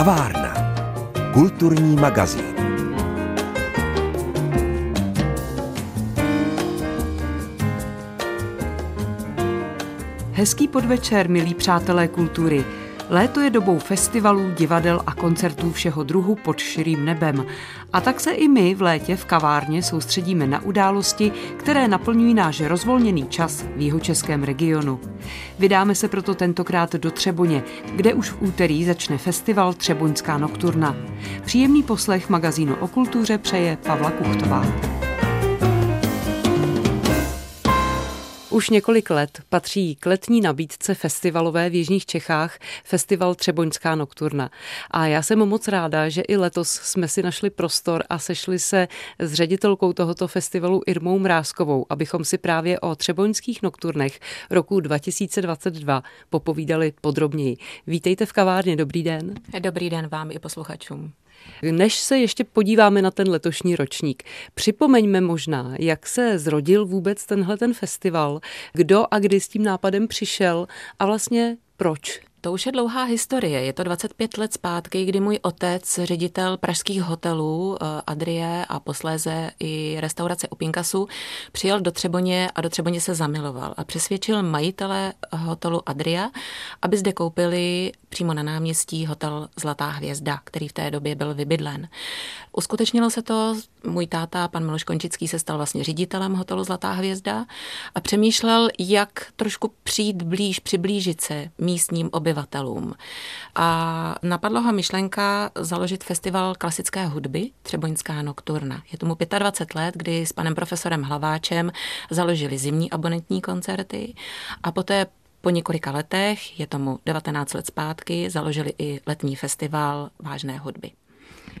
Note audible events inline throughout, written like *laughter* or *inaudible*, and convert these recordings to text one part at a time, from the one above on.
Kavárna. Kulturní magazín. Hezký podvečer, milí přátelé kultury. Léto je dobou festivalů, divadel a koncertů všeho druhu pod širým nebem. A tak se i my v létě v kavárně soustředíme na události, které naplňují náš rozvolněný čas v jihočeském regionu. Vydáme se proto tentokrát do Třeboně, kde už v úterý začne festival Třeboňská nokturna. Příjemný poslech magazínu o kultuře přeje Pavla Kuchtová. Už několik let patří k letní nabídce festivalové v Jižních Čechách festival Třeboňská nokturna. A já jsem moc ráda, že i letos jsme si našli prostor a sešli se s ředitelkou tohoto festivalu Irmou Mrázkovou, abychom si právě o Třeboňských nokturnech roku 2022 popovídali podrobněji. Vítejte v kavárně, dobrý den. Dobrý den vám i posluchačům. Než se ještě podíváme na ten letošní ročník, připomeňme možná, jak se zrodil vůbec tenhle ten festival, kdo a kdy s tím nápadem přišel a vlastně proč. To už je dlouhá historie. Je to 25 let zpátky, kdy můj otec, ředitel pražských hotelů eh, Adrie a posléze i restaurace u Pinkasu, přijel do Třeboně a do Třeboně se zamiloval a přesvědčil majitele hotelu Adria, aby zde koupili přímo na náměstí hotel Zlatá hvězda, který v té době byl vybydlen. Uskutečnilo se to, můj táta, pan Miloš Končický, se stal vlastně ředitelem hotelu Zlatá hvězda a přemýšlel, jak trošku přijít blíž, přiblížit se místním obyvatelům. A napadlo ho myšlenka založit festival klasické hudby Třeboňská nokturna. Je tomu 25 let, kdy s panem profesorem Hlaváčem založili zimní abonentní koncerty a poté po několika letech, je tomu 19 let zpátky, založili i letní festival vážné hudby.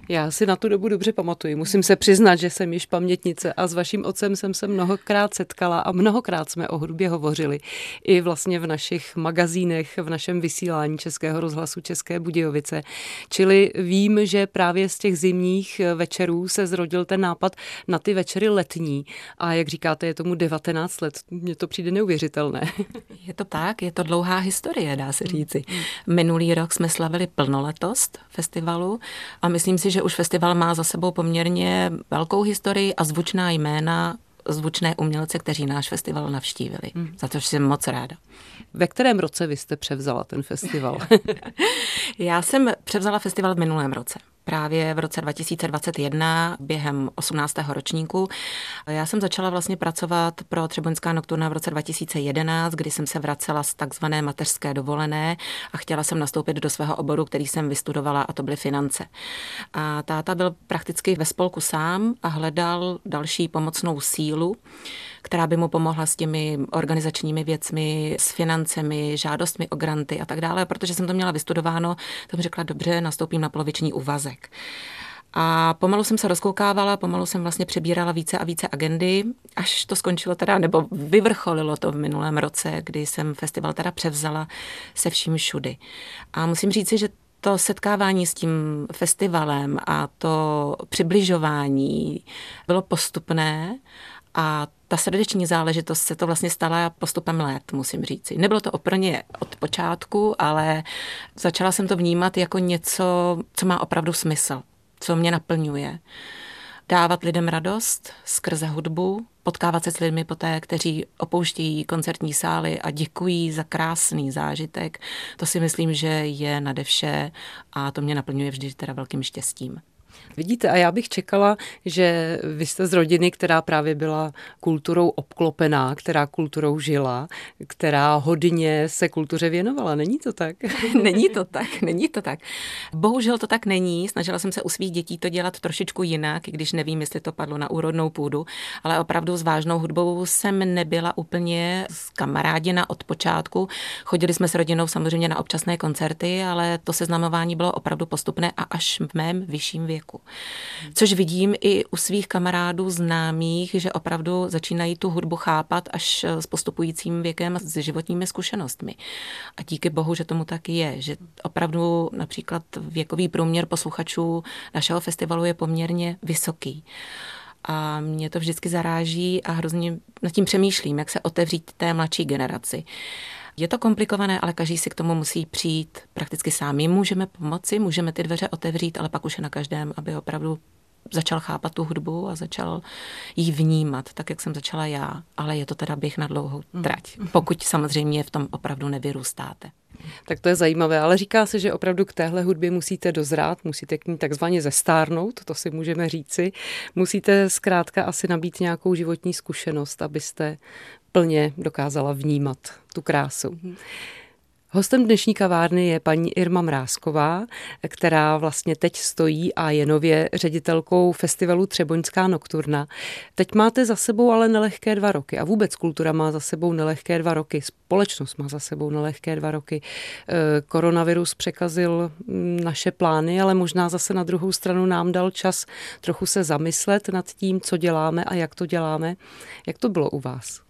Já si na tu dobu dobře pamatuju. Musím se přiznat, že jsem již pamětnice a s vaším otcem jsem se mnohokrát setkala a mnohokrát jsme o hudbě hovořili. I vlastně v našich magazínech, v našem vysílání Českého rozhlasu České Budějovice. Čili vím, že právě z těch zimních večerů se zrodil ten nápad na ty večery letní. A jak říkáte, je tomu 19 let. Mně to přijde neuvěřitelné. *laughs* Je to tak, je to dlouhá historie, dá se říci. Minulý rok jsme slavili plnoletost festivalu a myslím si, že už festival má za sebou poměrně velkou historii a zvučná jména zvučné umělce, kteří náš festival navštívili. Hmm. Za to jsem moc ráda. Ve kterém roce vy jste převzala ten festival? *laughs* Já jsem převzala festival v minulém roce právě v roce 2021 během 18. ročníku. Já jsem začala vlastně pracovat pro Třeboňská nokturna v roce 2011, kdy jsem se vracela z takzvané mateřské dovolené a chtěla jsem nastoupit do svého oboru, který jsem vystudovala a to byly finance. A táta byl prakticky ve spolku sám a hledal další pomocnou sílu, která by mu pomohla s těmi organizačními věcmi, s financemi, žádostmi o granty a tak dále. Protože jsem to měla vystudováno, jsem řekla, dobře, nastoupím na poloviční úvazek. A pomalu jsem se rozkoukávala, pomalu jsem vlastně přebírala více a více agendy, až to skončilo teda, nebo vyvrcholilo to v minulém roce, kdy jsem festival teda převzala se vším všudy. A musím říci, že to setkávání s tím festivalem a to přibližování bylo postupné a ta srdeční záležitost se to vlastně stala postupem let, musím říci. Nebylo to oprně od počátku, ale začala jsem to vnímat jako něco, co má opravdu smysl, co mě naplňuje. Dávat lidem radost skrze hudbu, potkávat se s lidmi poté, kteří opouštějí koncertní sály a děkují za krásný zážitek, to si myslím, že je nade vše a to mě naplňuje vždy teda velkým štěstím. Vidíte, a já bych čekala, že vy jste z rodiny, která právě byla kulturou obklopená, která kulturou žila, která hodně se kultuře věnovala. Není to tak? *laughs* není to tak, není to tak. Bohužel to tak není. Snažila jsem se u svých dětí to dělat trošičku jinak, i když nevím, jestli to padlo na úrodnou půdu, ale opravdu s vážnou hudbou jsem nebyla úplně s kamaráděna od počátku. Chodili jsme s rodinou samozřejmě na občasné koncerty, ale to seznamování bylo opravdu postupné a až v mém vyšším věku. Což vidím i u svých kamarádů známých, že opravdu začínají tu hudbu chápat až s postupujícím věkem s životními zkušenostmi. A díky bohu, že tomu tak je, že opravdu například věkový průměr posluchačů našeho festivalu je poměrně vysoký. A mě to vždycky zaráží a hrozně nad tím přemýšlím, jak se otevřít té mladší generaci. Je to komplikované, ale každý si k tomu musí přijít prakticky sám. My můžeme pomoci, můžeme ty dveře otevřít, ale pak už je na každém, aby opravdu začal chápat tu hudbu a začal ji vnímat, tak jak jsem začala já. Ale je to teda běh na dlouhou hmm. trať, pokud samozřejmě v tom opravdu nevyrůstáte. Tak to je zajímavé, ale říká se, že opravdu k téhle hudbě musíte dozrát, musíte k ní takzvaně zestárnout, to si můžeme říci. Musíte zkrátka asi nabít nějakou životní zkušenost, abyste plně dokázala vnímat tu krásu. Hostem dnešní kavárny je paní Irma Mrázková, která vlastně teď stojí a je nově ředitelkou festivalu Třeboňská nokturna. Teď máte za sebou ale nelehké dva roky a vůbec kultura má za sebou nelehké dva roky, společnost má za sebou nelehké dva roky. Eh, koronavirus překazil mm, naše plány, ale možná zase na druhou stranu nám dal čas trochu se zamyslet nad tím, co děláme a jak to děláme. Jak to bylo u vás?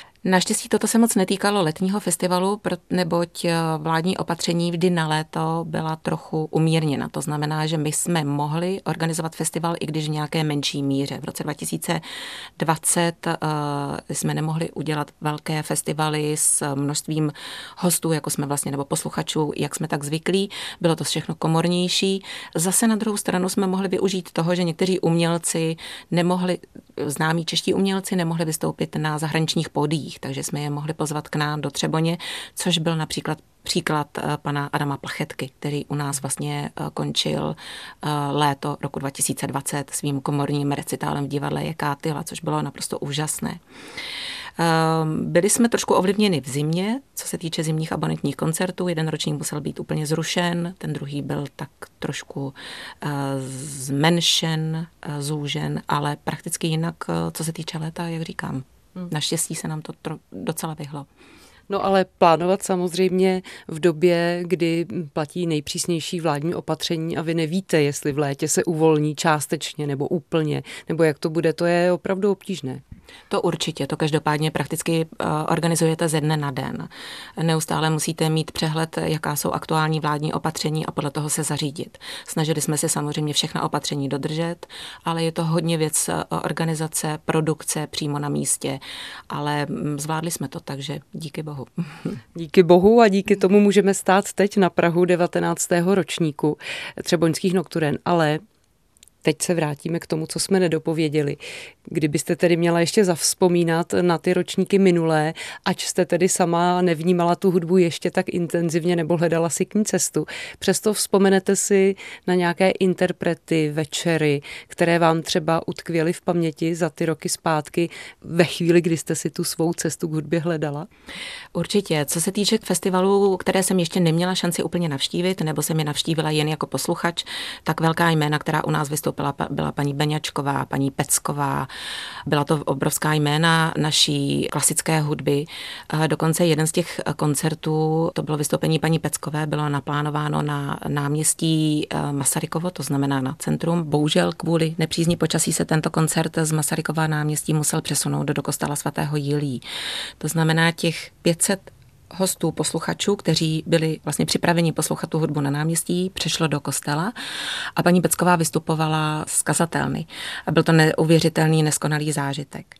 Naštěstí toto se moc netýkalo letního festivalu, neboť eh, vládní opatření vždy na léto byla trochu umírněna. To znamená, že my jsme mohli organizovat festival, i když v nějaké menší míře. V roce 2020 uh, eh, jsme nemohli udělat velké festivaly s množstvím hostů, jako jsme vlastně, nebo posluchačů, jak jsme tak zvyklí. Bylo to všechno komornější. Zase na druhou stranu jsme mohli využít toho, že někteří umělci nemohli, známí čeští umělci nemohli vystoupit na zahraničních pódiích médiích, takže jsme je mohli pozvat k nám do Třeboně, což byl například příklad eh, pana Adama Plachetky, který u nás vlastně eh, končil eh, léto roku 2020 svým komorním recitálem v divadle Jekátila, což bylo naprosto úžasné. Byli jsme trošku ovlivněni v zimě, co se týče zimních abonentních koncertů. Jeden ročník musel být úplně zrušen, ten druhý byl tak trošku zmenšen, zúžen, ale prakticky jinak, co se týče léta, jak říkám, Hmm. Naštěstí se nám to tro, docela vyhlo. No ale plánovat samozřejmě v době, kdy platí nejpřísnější vládní opatření a vy nevíte, jestli v létě se uvolní částečně nebo úplně, nebo jak to bude, to je opravdu obtížné. To určitě, to každopádně prakticky eh, organizujete ze dne na den. Neustále musíte mít přehled, jaká jsou aktuální vládní opatření a podle toho se zařídit. Snažili jsme se samozřejmě všechna opatření dodržet, ale je to hodně věc eh, organizace, produkce přímo na místě, ale mm, zvládli jsme to, takže díky bohu. *laughs* Díky bohu a díky tomu můžeme stát teď na Prahu 19. ročníku Třeboňských nokturen, ale teď se vrátíme k tomu, co jsme nedopověděli. Kdybyste tedy měla ještě zavzpomínat na ty ročníky minulé, ať jste tedy sama nevnímala tu hudbu ještě tak intenzivně nebo hledala si k ní cestu, přesto vzpomenete si na nějaké interprety, večery, které vám třeba utkvěly v paměti za ty roky zpátky ve chvíli, kdy jste si tu svou cestu k hudbě hledala? Určitě. Co se týče festivalů, které jsem ještě neměla šanci úplně navštívit, nebo jsem je navštívila jen jako posluchač, tak velká jména, která u nás vystoupila, byla paní Beňačková, paní Pecková, byla to obrovská jména naší klasické hudby. Dokonce jeden z těch koncertů, to bylo vystoupení paní Peckové, bylo naplánováno na náměstí eh, Masarykovo, to znamená na centrum. Bohužel kvůli nepřízní počasí se tento koncert z Masarykova náměstí musel přesunout do kostela svatého Jilí. To znamená těch 500 hostů, posluchačů, kteří byli vlastně připraveni poslouchat tu hudbu na náměstí, přešlo do kostela a paní Becková vystupovala z kazatelny. A byl to neuvěřitelný, neskonalý zážitek.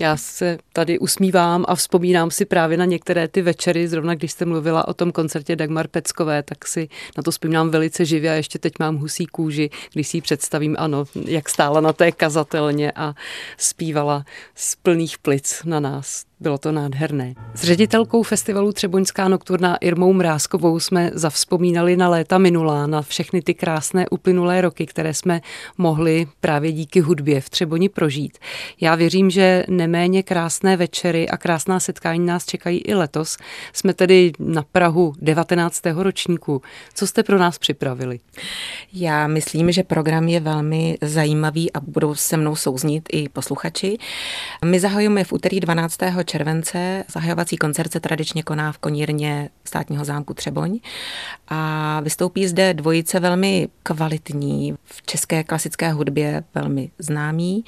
Já se tady usmívám a vzpomínám si právě na některé ty večery, zrovna když jste mluvila o tom koncertě Dagmar Peckové, tak si na to vzpomínám velice živě a ještě teď mám husí kůži, když si ji představím, ano, jak stála na té kazatelně a zpívala z plných plic na nás. Bylo to nádherné. S ředitelkou festivalu Třeboňská nokturna Irmou Mrázkovou jsme zavzpomínali na léta minulá, na všechny ty krásné uplynulé roky, které jsme mohli právě díky hudbě v Třeboni prožít. Já věřím, že neméně krásné večery a krásná setkání nás čekají i letos. Jsme tedy na Prahu 19. ročníku. Co jste pro nás připravili? Já myslím, že program je velmi zajímavý a budou se mnou souznít i posluchači. My zahajujeme v úterý 12 července. Zahajovací koncert se tradičně koná v konírně státního zámku Třeboň a vystoupí zde dvojice velmi kvalitní, v české klasické hudbě velmi známý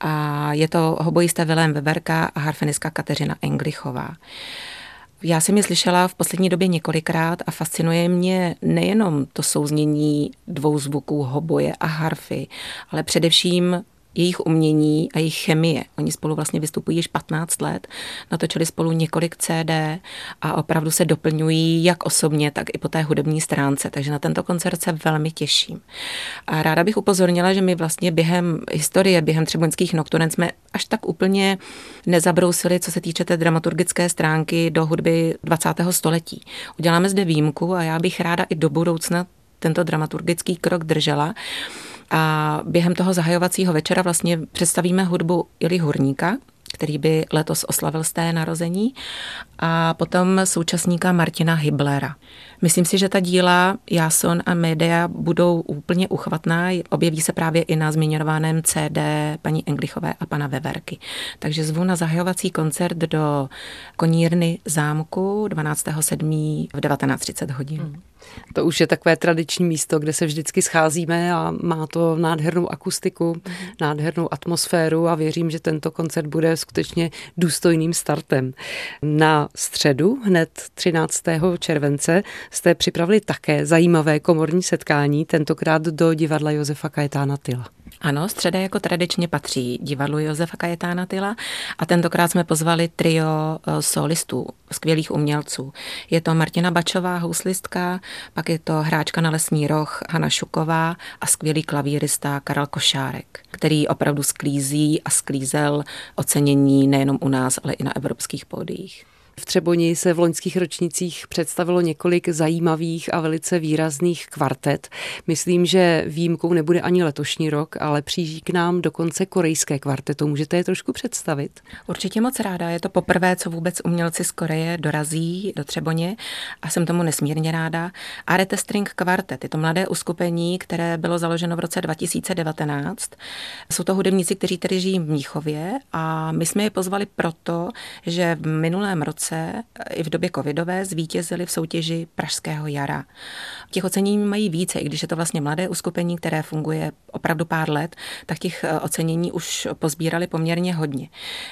a je to hobojista Vilém Weberka a harfenistka Kateřina Englichová. Já jsem je slyšela v poslední době několikrát a fascinuje mě nejenom to souznění dvou zvuků hoboje a harfy, ale především jejich umění a jejich chemie. Oni spolu vlastně vystupují již 15 let, natočili spolu několik CD a opravdu se doplňují jak osobně, tak i po té hudební stránce. Takže na tento koncert se velmi těším. A ráda bych upozornila, že my vlastně během historie, během třeboňských nokturen jsme až tak úplně nezabrousili, co se týče té dramaturgické stránky do hudby 20. století. Uděláme zde výjimku a já bych ráda i do budoucna tento dramaturgický krok držela. A během toho zahajovacího večera vlastně představíme hudbu Ili Hurníka, který by letos oslavil z té narození, a potom současníka Martina Hiblera. Myslím si, že ta díla Jason a Medea budou úplně uchvatná. Objeví se právě i na zmiňovaném CD paní Englichové a pana Veverky. Takže zvu na zahajovací koncert do konírny zámku 12.7. v 19.30 hodin. Hmm. To už je takové tradiční místo, kde se vždycky scházíme a má to nádhernou akustiku, mm. nádhernou atmosféru a věřím, že tento koncert bude skutečně důstojným startem. Na středu, hned 13. července, jste připravili také zajímavé komorní setkání, tentokrát do divadla Josefa Kajetána Tyla. Ano, středa jako tradičně patří divadlu Josefa Kajetána Tyla a tentokrát jsme pozvali trio eh, solistů, skvělých umělců. Je to Martina Bačová, houslistka, pak je to hráčka na lesní roh Hana Šuková a skvělý klavírista Karel Košárek, který opravdu sklízí a sklízel ocenění nejenom u nás, ale i na evropských pódiích. V Třeboni se v loňských ročnicích představilo několik zajímavých a velice výrazných kvartet. Myslím, že výjimkou nebude ani letošní rok, ale přijíždí k nám dokonce korejské kvarteto. Můžete je trošku představit? Určitě moc ráda. Je to poprvé, co vůbec umělci z Koreje dorazí do Třeboně a jsem tomu nesmírně ráda. Arete String Quartet je to mladé uskupení, které bylo založeno v roce 2019. Jsou to hudebníci, kteří tedy žijí v Mnichově a my jsme je pozvali proto, že v minulém roce roce i v době covidové zvítězili v soutěži Pražského jara. Těch ocenění mají více, i když je to vlastně mladé uskupení, které funguje opravdu pár let, tak těch eh, ocenění už pozbírali poměrně hodně.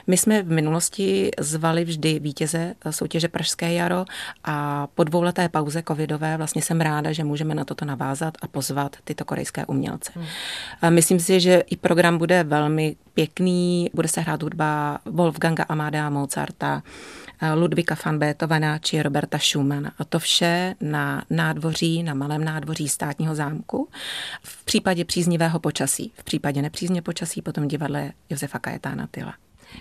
My jsme v minulosti zvali vždy vítěze eh, soutěže Pražské jaro a po dvouleté pauze covidové vlastně jsem ráda, že můžeme na toto navázat a pozvat tyto korejské umělce. Hmm. Myslím si, že i program bude velmi pěkný, bude se hrát hudba Wolfganga Amadea Mozarta, Ludvika van Beethovena či Roberta Schumana. A to vše na nádvoří, na malém nádvoří státního zámku. V případě příznivého počasí, v případě nepřízně počasí potom divadle Josefa Kajetána Tyla.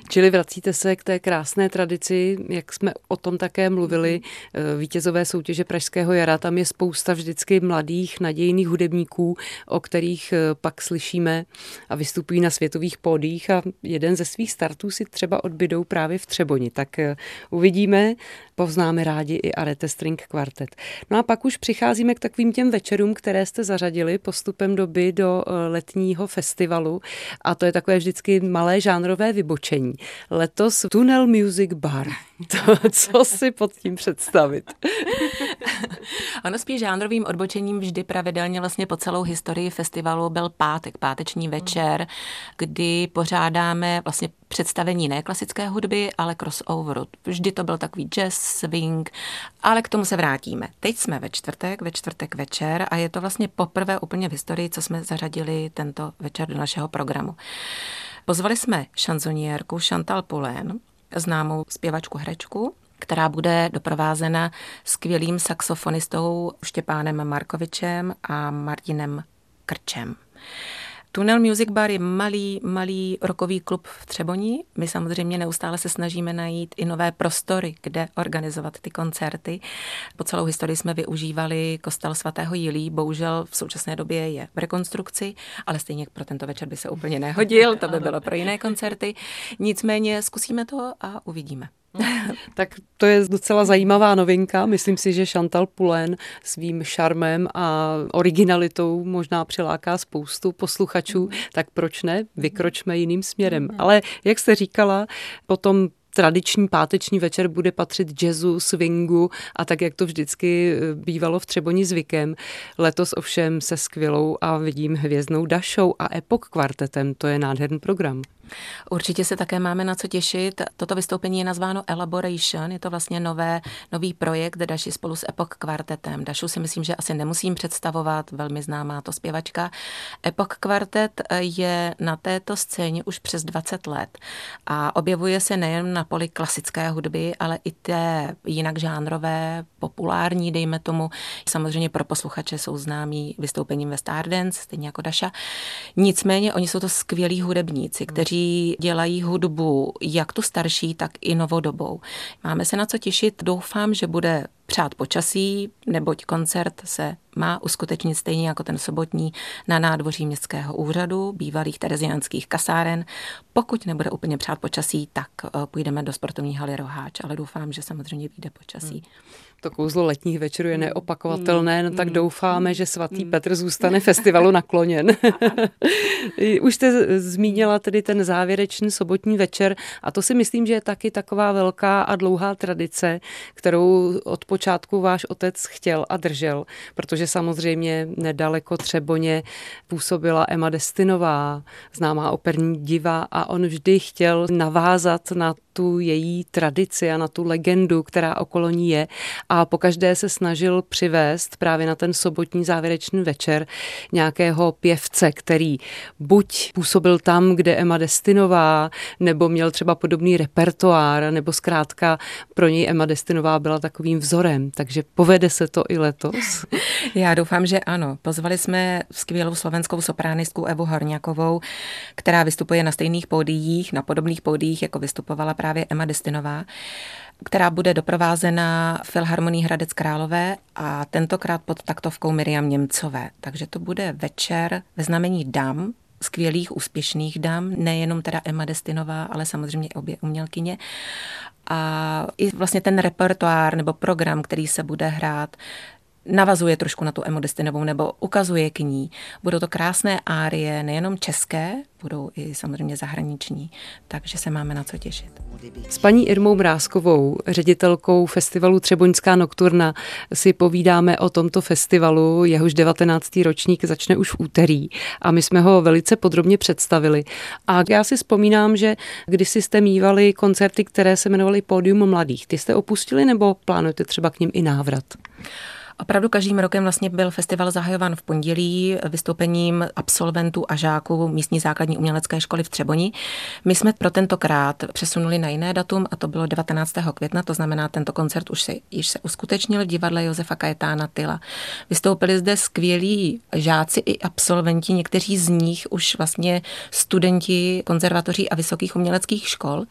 Čili vracíte se k té krásné tradici, jak jsme o tom také mluvili, eh, vítězové soutěže Pražského jara. Tam je spousta vždycky mladých, nadějných hudebníků, o kterých eh, pak slyšíme a vystupují na světových pódích a jeden ze svých startů si třeba odbydou právě v Třeboni. Tak eh, uvidíme, poznáme rádi i Arete String Quartet. No a pak už přicházíme k takovým těm večerům, které jste zařadili postupem doby do letního festivalu a to je takové vždycky malé žánrové vybočení cvičení. Letos Tunnel Music Bar. *laughs* To, co si pod tím představit? *laughs* ono spíš žánrovým odbočením vždy pravidelně vlastně po celou historii festivalu byl pátek, páteční večer, kdy pořádáme vlastně představení ne klasické hudby, ale crossoveru. Vždy to byl takový jazz, swing, ale k tomu se vrátíme. Teď jsme ve čtvrtek, ve čtvrtek večer a je to vlastně poprvé úplně v historii, co jsme zařadili tento večer do našeho programu. Pozvali jsme šanzoniérku Chantal Polen, známou zpěvačku herečku, která bude doprovázena skvělým saxofonistou Štěpánem Markovičem a Martinem Krčem. Tunnel Music Bar je malý, malý rokový klub v Třeboni. My samozřejmě neustále se snažíme najít i nové prostory, kde organizovat ty koncerty. Po celou historii jsme využívali kostel svatého Jilí, bohužel v současné době je v rekonstrukci, ale stejně pro tento večer by se úplně nehodil, to by *laughs* bylo pro jiné koncerty. Nicméně zkusíme to a uvidíme. *laughs* tak to je docela zajímavá novinka. Myslím si, že Chantal Poulain svým šarmem a originalitou možná přiláká spoustu posluchačů, mm. tak proč ne? Vykročme jiným směrem. Mm. Ale jak jste říkala, potom tradiční páteční večer bude patřit jazzu, swingu a tak, jak to vždycky eh, bývalo v Třeboni zvykem. Letos ovšem se skvělou a vidím hvězdnou Dašou a Epok kvartetem. To je nádherný program. Určitě se také máme na co těšit. Toto vystoupení je nazváno Elaboration, je to vlastně nové, nový projekt Daši spolu s Epoch kvartetem. Dašu si myslím, že asi nemusím představovat, velmi známá to zpěvačka. Epoch kvartet je na této scéně už přes 20 let a objevuje se nejen na poli klasické hudby, ale i té jinak žánrové, populární, dejme tomu. Samozřejmě pro posluchače jsou známí vystoupením ve Stardance, stejně jako Daša. Nicméně oni jsou to skvělí hudebníci, kteří dělají hudbu jak tu starší, tak i novodobou. Máme se na co těšit. Doufám, že bude přát počasí, neboť koncert se má uskutečnit stejně jako ten sobotní na nádvoří městského úřadu, bývalých tereziánských kasáren. Pokud nebude úplně přát počasí, tak eh, půjdeme do sportovní haly Roháč, ale doufám, že samozřejmě vyjde počasí. Hmm to kouzlo letních večerů je neopakovatelné, no tak doufáme, že svatý Petr zůstane festivalu nakloněn. *laughs* Už jste zmínila tedy ten závěrečný sobotní večer a to si myslím, že je taky taková velká a dlouhá tradice, kterou od počátku váš otec chtěl a držel, protože samozřejmě nedaleko Třeboně působila Emma Destinová, známá operní diva a on vždy chtěl navázat na tu její tradici a na tu legendu, která okolo ní je a pokaždé se snažil přivést právě na ten sobotní závěrečný večer nějakého pěvce, který buď působil tam, kde Emma Destinová, nebo měl třeba podobný repertoár, nebo zkrátka pro něj Emma Destinová byla takovým vzorem. Takže povede se to i letos? *laughs* Já doufám, že ano. Pozvali jsme skvělou slovenskou sopranistku Evu Horňakovou, která vystupuje na stejných pódiích, na podobných pódiích, jako vystupovala právě Emma Destinová která bude doprovázena Filharmonií Hradec Králové a tentokrát pod taktovkou Miriam Němcové. Takže to bude večer ve znamení dam, skvělých, úspěšných dam, nejenom teda Emma Destinová, ale samozřejmě obě umělkyně. A i vlastně ten repertoár nebo program, který se bude hrát, navazuje trošku na tu Emu Destinovou nebo ukazuje k ní. Budou to krásné árie, nejenom české, budou i samozřejmě zahraniční, takže se máme na co těšit. S paní Irmou Mrázkovou, ředitelkou festivalu Třeboňská nokturna, si povídáme o tomto festivalu. Jehož 19. ročník začne už v úterý a my jsme ho velice podrobně představili. A já si vzpomínám, že když jste mývali koncerty, které se jmenovaly Pódium mladých, ty jste opustili nebo plánujete třeba k ním i návrat? Opravdu každým rokem vlastně byl festival zahajován v pondělí vystoupením absolventů a žáků místní základní umělecké školy v Třeboni. My jsme pro tentokrát přesunuli na jiné datum a to bylo 19. května, to znamená, tento koncert už se, již se uskutečnil v divadle Josefa Kajetána Tyla. Vystoupili zde skvělí žáci i absolventi, někteří z nich už vlastně studenti konzervatoří a vysokých uměleckých škol.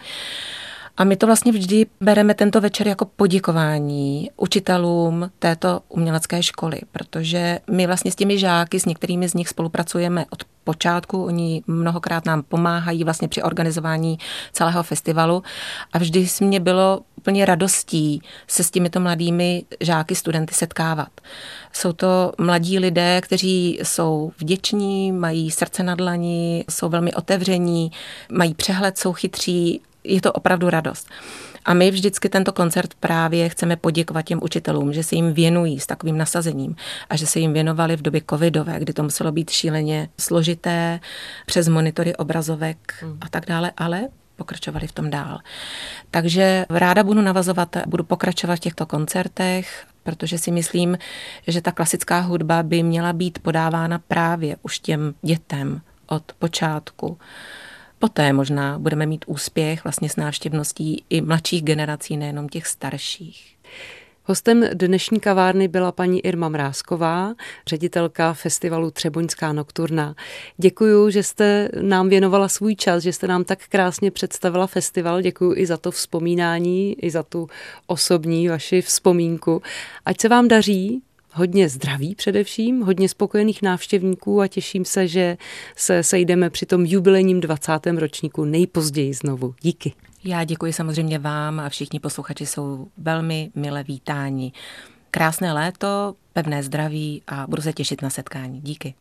A my to vlastně vždy bereme tento večer jako poděkování učitelům této umělecké školy, protože my vlastně s těmi žáky, s některými z nich spolupracujeme od počátku, oni mnohokrát nám pomáhají vlastně při organizování celého festivalu a vždy mě bylo úplně radostí se s těmito mladými žáky, studenty setkávat. Jsou to mladí lidé, kteří jsou vděční, mají srdce na dlani, jsou velmi otevření, mají přehled, jsou chytří je to opravdu radost. A my vždycky tento koncert právě chceme poděkovat těm učitelům, že se jim věnují s takovým nasazením a že se jim věnovali v době covidové, kdy to muselo být šíleně složité přes monitory obrazovek hmm. a tak dále, ale pokračovali v tom dál. Takže ráda budu navazovat, budu pokračovat v těchto koncertech, protože si myslím, že ta klasická hudba by měla být podávána právě už těm dětem od počátku poté možná budeme mít úspěch vlastně s návštěvností i mladších generací, nejenom těch starších. Hostem dnešní kavárny byla paní Irma Mrázková, ředitelka festivalu Třeboňská nokturna. Děkuji, že jste nám věnovala svůj čas, že jste nám tak krásně představila festival. Děkuji i za to vzpomínání, i za tu osobní vaši vzpomínku. Ať se vám daří, hodně zdraví především, hodně spokojených návštěvníků a těším se, že se sejdeme při tom jubilejním 20. ročníku nejpozději znovu. Díky. Já děkuji samozřejmě vám a všichni posluchači jsou velmi mile vítáni. Krásné léto, pevné zdraví a budu se těšit na setkání. Díky.